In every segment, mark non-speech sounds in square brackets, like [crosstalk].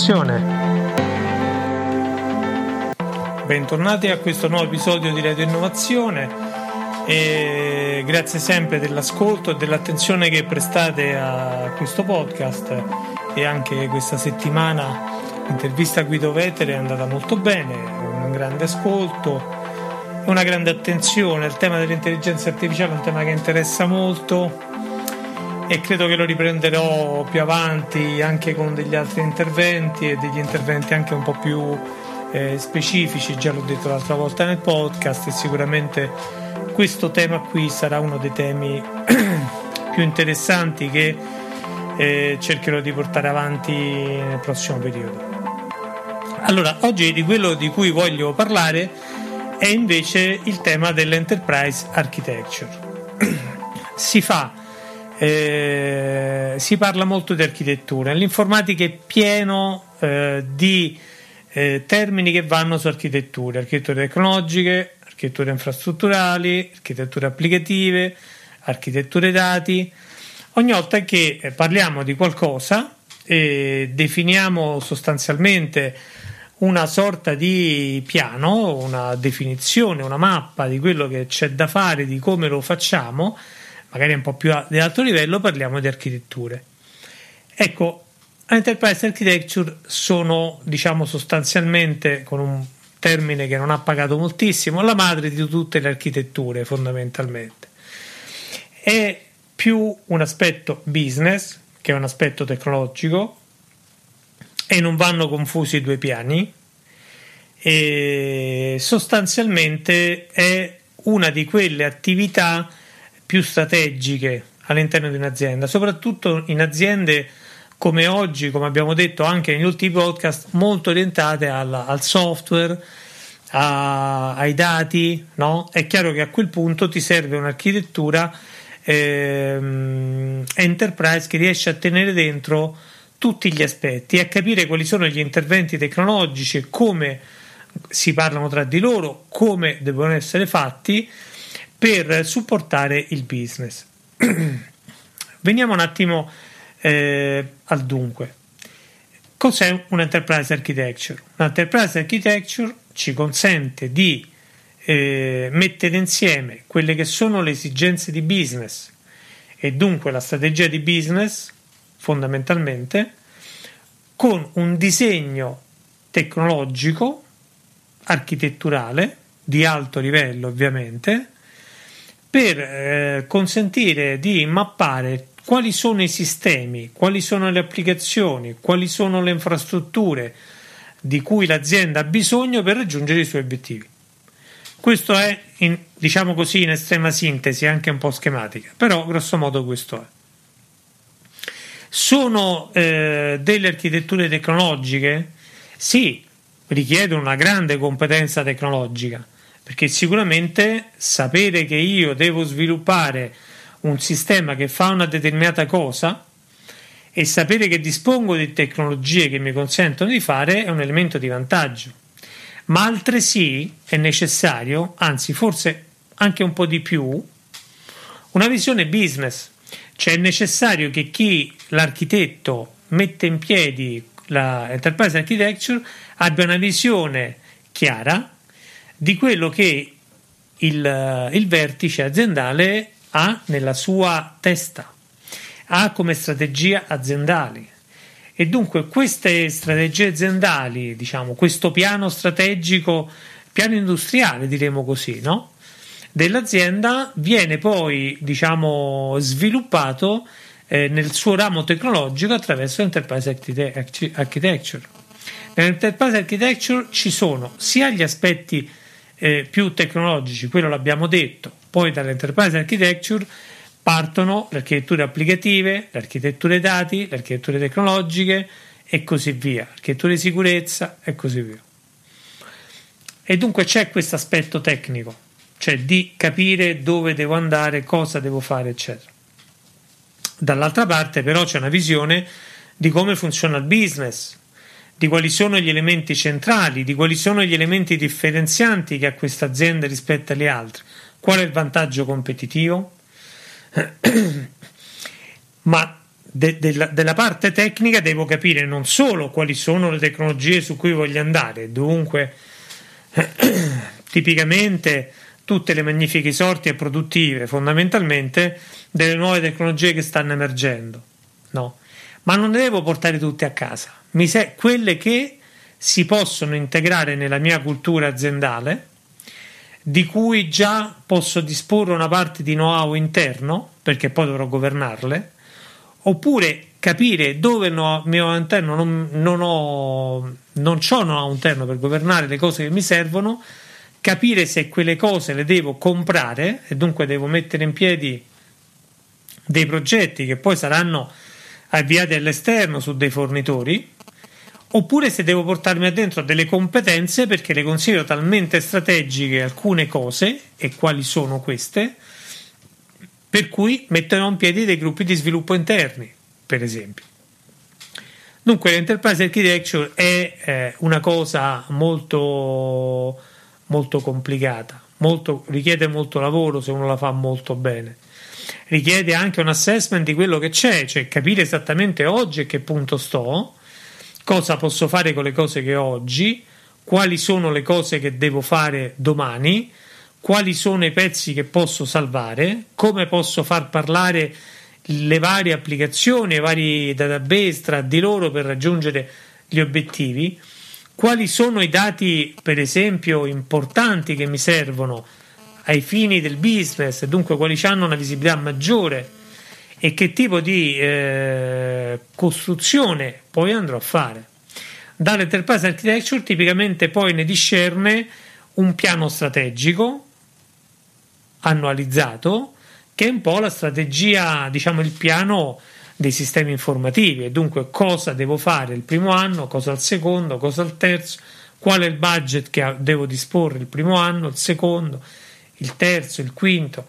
Innovazione. Bentornati a questo nuovo episodio di Radio Innovazione e grazie sempre dell'ascolto e dell'attenzione che prestate a questo podcast e anche questa settimana l'intervista a Guido Vetere è andata molto bene, un grande ascolto e una grande attenzione. Il tema dell'intelligenza artificiale è un tema che interessa molto e credo che lo riprenderò più avanti anche con degli altri interventi e degli interventi anche un po' più eh, specifici, già l'ho detto l'altra volta nel podcast e sicuramente questo tema qui sarà uno dei temi [clears throat] più interessanti che eh, cercherò di portare avanti nel prossimo periodo. Allora, oggi di quello di cui voglio parlare è invece il tema dell'enterprise architecture. [clears throat] si fa eh, si parla molto di architettura. L'informatica è pieno eh, di eh, termini che vanno su architetture, architetture tecnologiche, architetture infrastrutturali, architetture applicative, architetture dati. Ogni volta che eh, parliamo di qualcosa e definiamo sostanzialmente una sorta di piano, una definizione, una mappa di quello che c'è da fare, di come lo facciamo, magari un po' più di alto livello, parliamo di architetture. Ecco, Enterprise Architecture sono, diciamo, sostanzialmente, con un termine che non ha pagato moltissimo, la madre di tutte le architetture, fondamentalmente. È più un aspetto business, che un aspetto tecnologico, e non vanno confusi i due piani. E sostanzialmente è una di quelle attività più strategiche all'interno di un'azienda, soprattutto in aziende come oggi, come abbiamo detto anche negli ultimi podcast, molto orientate al, al software, a, ai dati. No? È chiaro che a quel punto ti serve un'architettura ehm, enterprise che riesce a tenere dentro tutti gli aspetti e a capire quali sono gli interventi tecnologici e come si parlano tra di loro, come devono essere fatti per supportare il business. [clears throat] Veniamo un attimo eh, al dunque. Cos'è un enterprise architecture? L'enterprise architecture ci consente di eh, mettere insieme quelle che sono le esigenze di business e dunque la strategia di business fondamentalmente con un disegno tecnologico architetturale di alto livello ovviamente per eh, consentire di mappare quali sono i sistemi, quali sono le applicazioni, quali sono le infrastrutture di cui l'azienda ha bisogno per raggiungere i suoi obiettivi. Questo è, in, diciamo così, in estrema sintesi, anche un po' schematica, però grosso modo questo è. Sono eh, delle architetture tecnologiche? Sì, richiedono una grande competenza tecnologica, perché sicuramente sapere che io devo sviluppare un sistema che fa una determinata cosa e sapere che dispongo di tecnologie che mi consentono di fare è un elemento di vantaggio. Ma altresì è necessario, anzi forse anche un po' di più, una visione business, cioè è necessario che chi l'architetto mette in piedi la enterprise architecture abbia una visione chiara di quello che il, il vertice aziendale ha nella sua testa, ha come strategia aziendali. E dunque queste strategie aziendali, diciamo, questo piano strategico, piano industriale, diremo così, no? dell'azienda viene poi, diciamo, sviluppato eh, nel suo ramo tecnologico attraverso l'enterprise architecture. Nell'enterprise architecture ci sono sia gli aspetti eh, più tecnologici, quello l'abbiamo detto, poi dall'enterprise architecture partono le architetture applicative, le architetture dati, le architetture tecnologiche e così via, architetture di sicurezza e così via. E dunque c'è questo aspetto tecnico, cioè di capire dove devo andare, cosa devo fare, eccetera. Dall'altra parte però c'è una visione di come funziona il business, di quali sono gli elementi centrali, di quali sono gli elementi differenzianti che ha questa azienda rispetto alle altre. Qual è il vantaggio competitivo? [clears throat] Ma de, de, della parte tecnica devo capire non solo quali sono le tecnologie su cui voglio andare, dunque [clears throat] tipicamente tutte le magnifiche sorti e produttive, fondamentalmente delle nuove tecnologie che stanno emergendo, no? Ma non le devo portare tutte a casa, Mi se- quelle che si possono integrare nella mia cultura aziendale, di cui già posso disporre una parte di know-how interno, perché poi dovrò governarle, oppure capire dove il mio interno non, non ho non ho know-how interno per governare le cose che mi servono, capire se quelle cose le devo comprare e dunque devo mettere in piedi dei progetti che poi saranno avviati all'esterno su dei fornitori, oppure se devo portarmi addentro delle competenze perché le considero talmente strategiche alcune cose, e quali sono queste, per cui metterò in piedi dei gruppi di sviluppo interni, per esempio. Dunque, l'enterprise architecture è eh, una cosa molto, molto complicata, molto, richiede molto lavoro se uno la fa molto bene. Richiede anche un assessment di quello che c'è, cioè capire esattamente oggi a che punto sto, cosa posso fare con le cose che ho oggi, quali sono le cose che devo fare domani, quali sono i pezzi che posso salvare, come posso far parlare le varie applicazioni, i vari database tra di loro per raggiungere gli obiettivi, quali sono i dati, per esempio, importanti che mi servono ai fini del business, dunque quali hanno una visibilità maggiore e che tipo di eh, costruzione poi andrò a fare. Dall'enterprise architecture tipicamente poi ne discerne un piano strategico annualizzato che è un po' la strategia, diciamo il piano dei sistemi informativi e dunque cosa devo fare il primo anno, cosa il secondo, cosa il terzo, qual è il budget che devo disporre il primo anno, il secondo, il terzo, il quinto,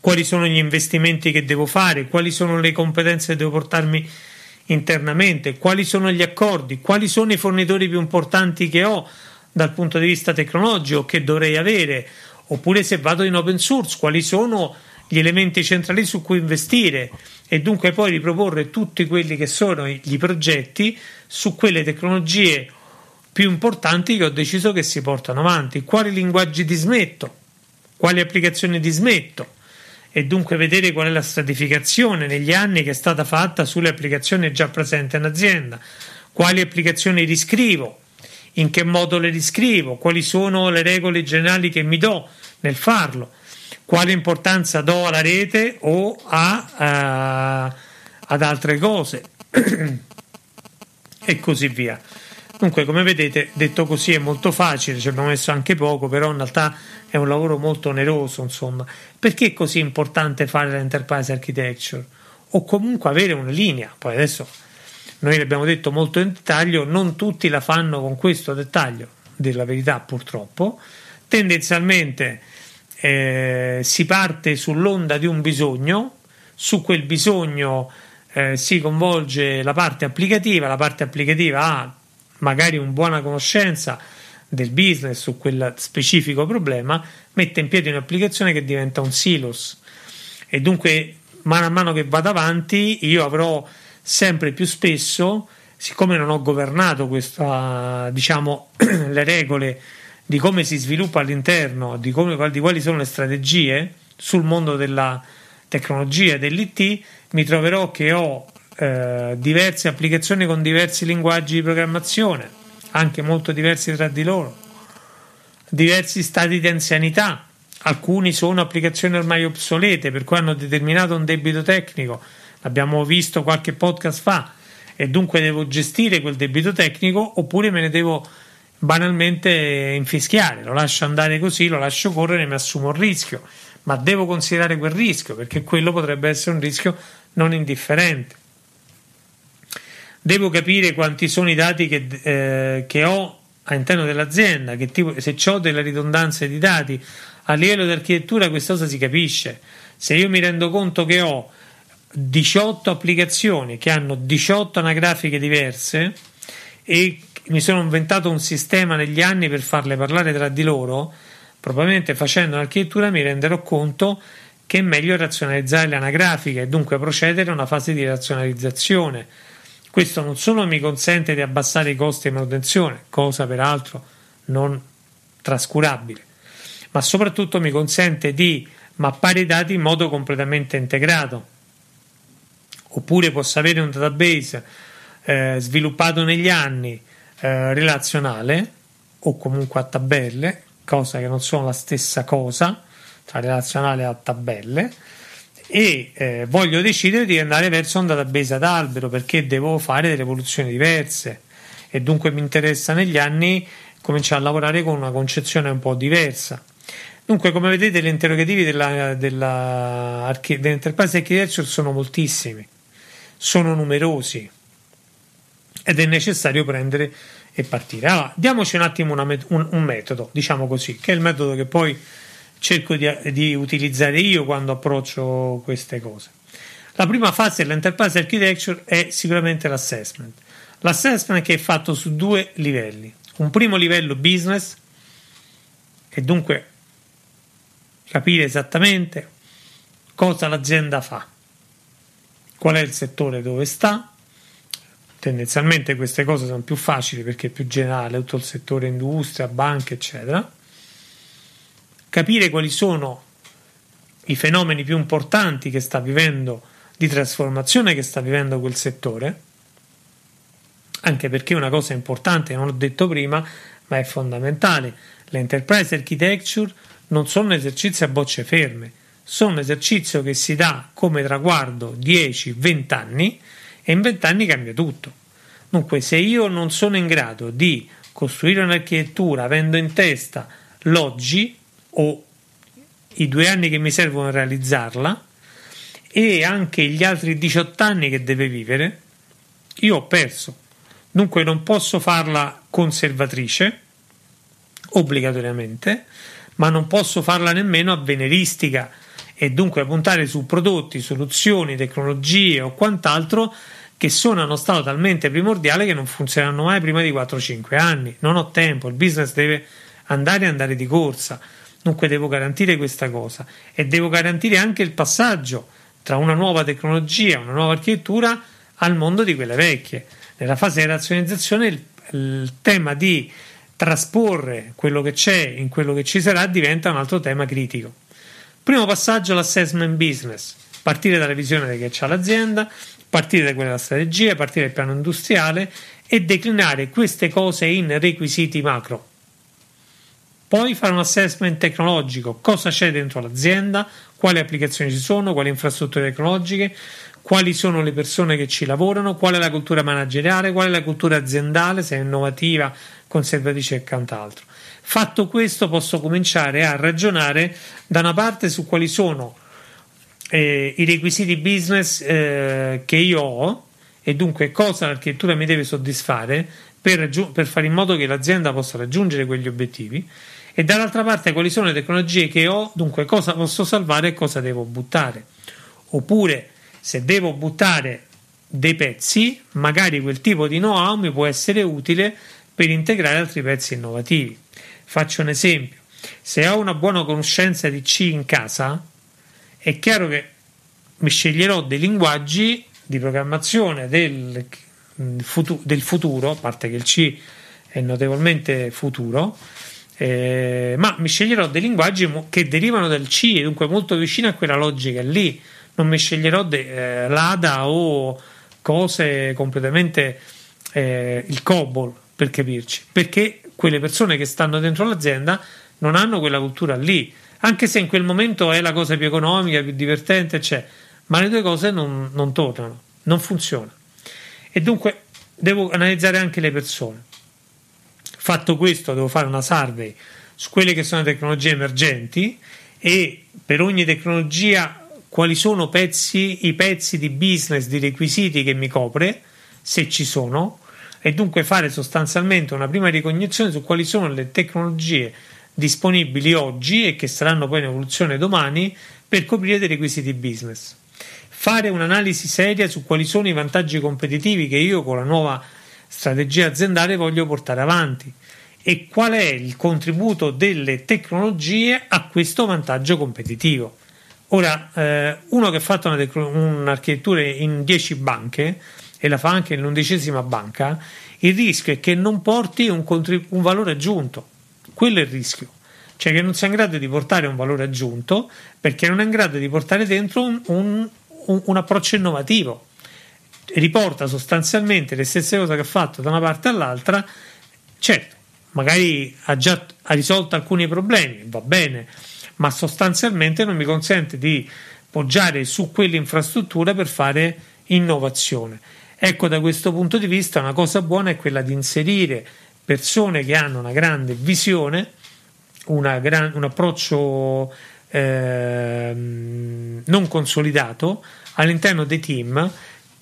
quali sono gli investimenti che devo fare, quali sono le competenze che devo portarmi internamente, quali sono gli accordi, quali sono i fornitori più importanti che ho dal punto di vista tecnologico che dovrei avere, oppure se vado in open source, quali sono gli elementi centrali su cui investire e dunque poi riproporre tutti quelli che sono i progetti su quelle tecnologie più importanti che ho deciso che si portano avanti. Quali linguaggi dismetto? Quali applicazioni dismetto? E dunque vedere qual è la stratificazione negli anni che è stata fatta sulle applicazioni già presenti in azienda. Quali applicazioni riscrivo? In che modo le riscrivo? Quali sono le regole generali che mi do nel farlo? quale importanza do alla rete o a, uh, ad altre cose [clears throat] e così via. Dunque, come vedete, detto così è molto facile, ci abbiamo messo anche poco, però in realtà è un lavoro molto oneroso, insomma. Perché è così importante fare l'enterprise architecture? O comunque avere una linea. Poi adesso noi l'abbiamo detto molto in dettaglio, non tutti la fanno con questo dettaglio, dir la verità purtroppo. Tendenzialmente eh, si parte sull'onda di un bisogno, su quel bisogno eh, si coinvolge la parte applicativa, la parte applicativa ha magari una buona conoscenza del business su quel specifico problema, mette in piedi un'applicazione che diventa un silos. E dunque mano a mano che vado avanti io avrò sempre più spesso siccome non ho governato questa diciamo [clears throat] le regole di come si sviluppa all'interno, di, come, di quali sono le strategie sul mondo della tecnologia e dell'IT, mi troverò che ho eh, diverse applicazioni con diversi linguaggi di programmazione, anche molto diversi tra di loro, diversi stati di anzianità. Alcuni sono applicazioni ormai obsolete, per cui hanno determinato un debito tecnico. L'abbiamo visto qualche podcast fa, e dunque devo gestire quel debito tecnico oppure me ne devo banalmente infischiare, lo lascio andare così, lo lascio correre, mi assumo un rischio, ma devo considerare quel rischio perché quello potrebbe essere un rischio non indifferente. Devo capire quanti sono i dati che, eh, che ho all'interno dell'azienda, tipo, se ho delle ridondanze di dati. A livello di architettura questa cosa si capisce. Se io mi rendo conto che ho 18 applicazioni che hanno 18 anagrafiche diverse e mi sono inventato un sistema negli anni per farle parlare tra di loro, probabilmente facendo un'architettura mi renderò conto che è meglio razionalizzare l'anagrafica e dunque procedere a una fase di razionalizzazione. Questo non solo mi consente di abbassare i costi di manutenzione, cosa peraltro non trascurabile, ma soprattutto mi consente di mappare i dati in modo completamente integrato. Oppure posso avere un database eh, sviluppato negli anni eh, relazionale o comunque a tabelle, cosa che non sono la stessa cosa tra relazionale e tabelle e eh, voglio decidere di andare verso un database ad albero perché devo fare delle evoluzioni diverse e dunque mi interessa negli anni cominciare a lavorare con una concezione un po' diversa. Dunque, come vedete, gli interrogativi della, della, dell'Enterprise Architecture sono moltissimi, sono numerosi ed è necessario prendere e partire. Allora, diamoci un attimo una, un, un, metodo, diciamo così, che è il metodo che poi cerco di, di utilizzare io quando approccio queste cose. La prima fase dell'Enterprise Architecture è sicuramente l'assessment. L'assessment che è fatto su due livelli. Un primo livello business, e dunque capire esattamente cosa l'azienda fa, qual è il settore dove sta. Tendenzialmente queste cose sono più facili perché è più generale, tutto il settore industria, banche, eccetera. Capire quali sono i fenomeni più importanti che sta vivendo di trasformazione che sta vivendo quel settore, anche perché una cosa importante, non l'ho detto prima, ma è fondamentale, l'enterprise architecture non sono esercizi a bocce ferme, sono un esercizio che si dà come traguardo 10-20 anni e in 20 anni cambia tutto. Dunque, se io non sono in grado di costruire un'architettura avendo in testa l'oggi o i due anni che mi servono a realizzarla e anche gli altri 18 anni che deve vivere, io ho perso. Dunque non posso farla conservatrice obbligatoriamente, ma non posso farla nemmeno avveniristica e dunque puntare su prodotti, soluzioni, tecnologie o quant'altro che sono a uno stato talmente primordiale che non funzioneranno mai prima di 4-5 anni. Non ho tempo, il business deve andare e andare di corsa. Dunque devo garantire questa cosa e devo garantire anche il passaggio tra una nuova tecnologia, una nuova architettura al mondo di quelle vecchie. Nella fase di razionalizzazione il, il tema di trasporre quello che c'è in quello che ci sarà diventa un altro tema critico. Primo passaggio l'assessment business, partire dalla visione che ha l'azienda, partire da quella strategia, partire dal piano industriale e declinare queste cose in requisiti macro. Poi fare un assessment tecnologico, cosa c'è dentro l'azienda, quali applicazioni ci sono, quali infrastrutture tecnologiche, quali sono le persone che ci lavorano, qual è la cultura manageriale, qual è la cultura aziendale, se è innovativa, conservatrice e quant'altro. Fatto questo, posso cominciare a ragionare da una parte su quali sono eh, i requisiti business eh, che io ho e dunque cosa l'architettura mi deve soddisfare per, raggiung- per fare in modo che l'azienda possa raggiungere quegli obiettivi e dall'altra parte quali sono le tecnologie che ho, dunque cosa posso salvare e cosa devo buttare. Oppure se devo buttare dei pezzi, magari quel tipo di know-how mi può essere utile per integrare altri pezzi innovativi. Faccio un esempio: se ho una buona conoscenza di C in casa, è chiaro che mi sceglierò dei linguaggi di programmazione del, del futuro, a parte che il C è notevolmente futuro, eh, ma mi sceglierò dei linguaggi che derivano dal C dunque molto vicino a quella logica lì. Non mi sceglierò de, eh, l'ADA o cose completamente eh, il COBOL per capirci, perché quelle persone che stanno dentro l'azienda non hanno quella cultura lì, anche se in quel momento è la cosa più economica, più divertente, c'è, ma le due cose non, non tornano, non funziona. E dunque devo analizzare anche le persone. Fatto questo, devo fare una survey su quelle che sono le tecnologie emergenti e per ogni tecnologia quali sono pezzi, i pezzi di business, di requisiti che mi copre, se ci sono, e dunque fare sostanzialmente una prima ricognizione su quali sono le tecnologie disponibili oggi e che saranno poi in evoluzione domani per coprire dei requisiti business. Fare un'analisi seria su quali sono i vantaggi competitivi che io con la nuova strategia aziendale voglio portare avanti e qual è il contributo delle tecnologie a questo vantaggio competitivo. Ora, eh, uno che ha fatto una, un'architettura in 10 banche e la fa anche nell'undicesima banca, il rischio è che non porti un, contrib- un valore aggiunto. Quello è il rischio. Cioè che non sia in grado di portare un valore aggiunto perché non è in grado di portare dentro un, un, un approccio innovativo. Riporta sostanzialmente le stesse cose che ha fatto da una parte all'altra. Certo, magari ha già ha risolto alcuni problemi, va bene, ma sostanzialmente non mi consente di poggiare su quell'infrastruttura per fare innovazione. Ecco, da questo punto di vista, una cosa buona è quella di inserire persone che hanno una grande visione, gran, un approccio eh, non consolidato all'interno dei team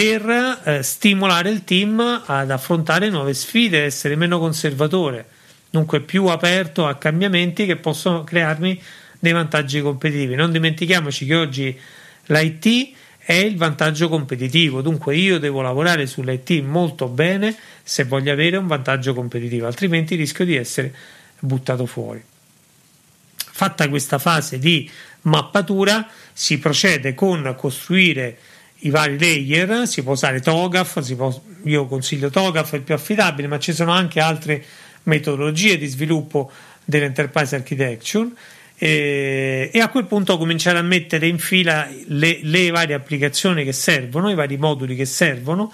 per eh, stimolare il team ad affrontare nuove sfide, essere meno conservatore, dunque più aperto a cambiamenti che possono crearmi dei vantaggi competitivi. Non dimentichiamoci che oggi l'IT è il vantaggio competitivo, dunque io devo lavorare sull'IT molto bene se voglio avere un vantaggio competitivo, altrimenti rischio di essere buttato fuori. Fatta questa fase di mappatura, si procede con costruire i vari layer, si può usare TOGAF, può, io consiglio TOGAF, è il più affidabile, ma ci sono anche altre metodologie di sviluppo dell'enterprise architecture. E, e, a quel punto cominciare a mettere in fila le, le, varie applicazioni che servono, i vari moduli che servono,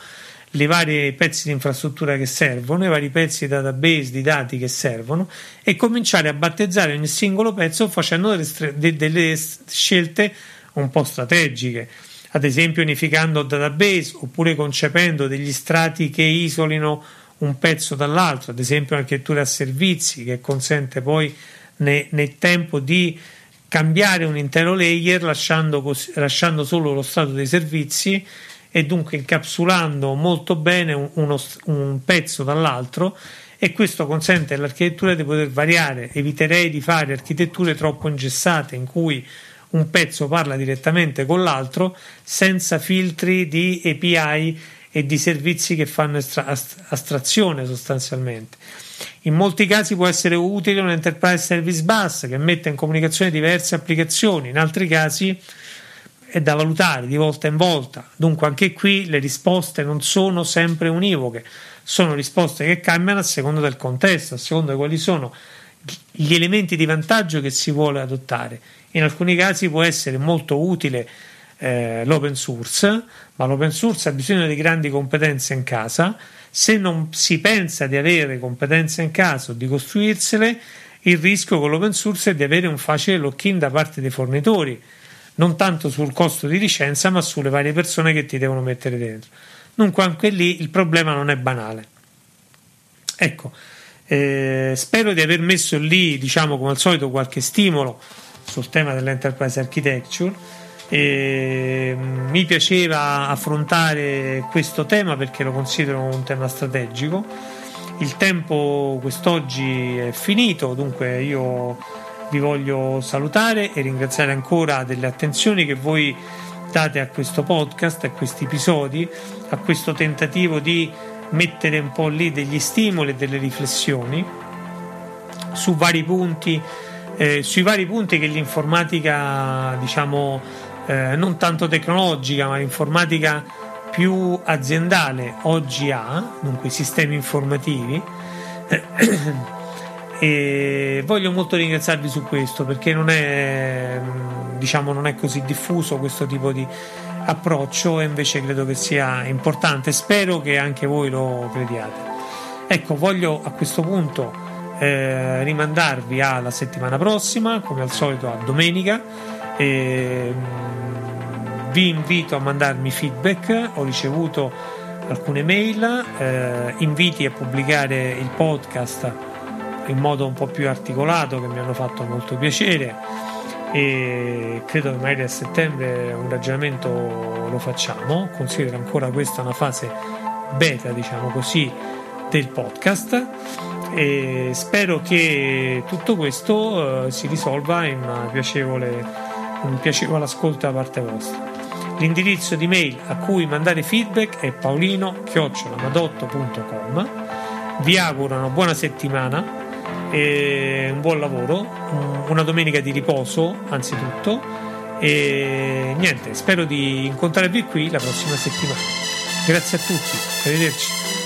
i vari pezzi di infrastruttura che servono, i vari pezzi di database di dati che servono e cominciare a battezzare ogni singolo pezzo facendo delle, delle scelte un po' strategiche ad esempio unificando database oppure concependo degli strati che isolino un pezzo dall'altro, ad esempio un'architettura a servizi che consente poi nel, nel tempo di cambiare un intero layer lasciando, cos- lasciando, solo lo stato dei servizi e dunque incapsulando molto bene un, uno, un pezzo dall'altro e questo consente all'architettura di poter variare. Eviterei di fare architetture troppo ingessate in cui un pezzo parla direttamente con l'altro senza filtri di API e di servizi che fanno estra- astrazione sostanzialmente. In molti casi può essere utile un Enterprise Service Bus che mette in comunicazione diverse applicazioni, in altri casi è da valutare di volta in volta. Dunque anche qui le risposte non sono sempre univoche, sono risposte che cambiano a seconda del contesto, a seconda di quali sono gli elementi di vantaggio che si vuole adottare. In alcuni casi può essere molto utile eh, l'open source, ma l'open source ha bisogno di grandi competenze in casa se non si pensa di avere competenze in caso di costruirsele, il rischio con l'open source è di avere un facile lock-in da parte dei fornitori, non tanto sul costo di licenza, ma sulle varie persone che ti devono mettere dentro. Dunque, anche lì il problema non è banale. Ecco, eh, spero di aver messo lì, diciamo come al solito, qualche stimolo sul tema dell'enterprise architecture e mm, mi piaceva affrontare questo tema perché lo considero un tema strategico. Il tempo quest'oggi è finito, dunque io vi voglio salutare e ringraziare ancora delle attenzioni che voi date a questo podcast, a questi episodi, a questo tentativo di mettere un po' lì degli stimoli e delle riflessioni su vari punti, eh, sui vari punti che l'informatica, diciamo, eh, non tanto tecnologica ma informatica più aziendale oggi ha, dunque i sistemi informativi. [clears throat] e voglio molto ringraziarvi su questo perché non è, diciamo, non è così diffuso questo tipo di approccio e invece credo che sia importante. Spero che anche voi lo crediate. Ecco, voglio a questo punto eh, rimandarvi alla settimana prossima, come al solito a domenica. E, vi invito a mandarmi feedback, ho ricevuto alcune mail, eh, inviti a pubblicare il podcast in modo un po' più articolato che mi hanno fatto molto piacere e credo che magari a settembre un ragionamento lo facciamo, considero ancora questa una fase beta diciamo così del podcast e spero che tutto questo eh, si risolva in una piacevole, un piacevole ascolto da parte vostra. L'indirizzo di mail a cui mandare feedback è paolino-madotto.com. Vi auguro una buona settimana e un buon lavoro, una domenica di riposo anzitutto E niente, spero di incontrarvi qui la prossima settimana. Grazie a tutti, arrivederci.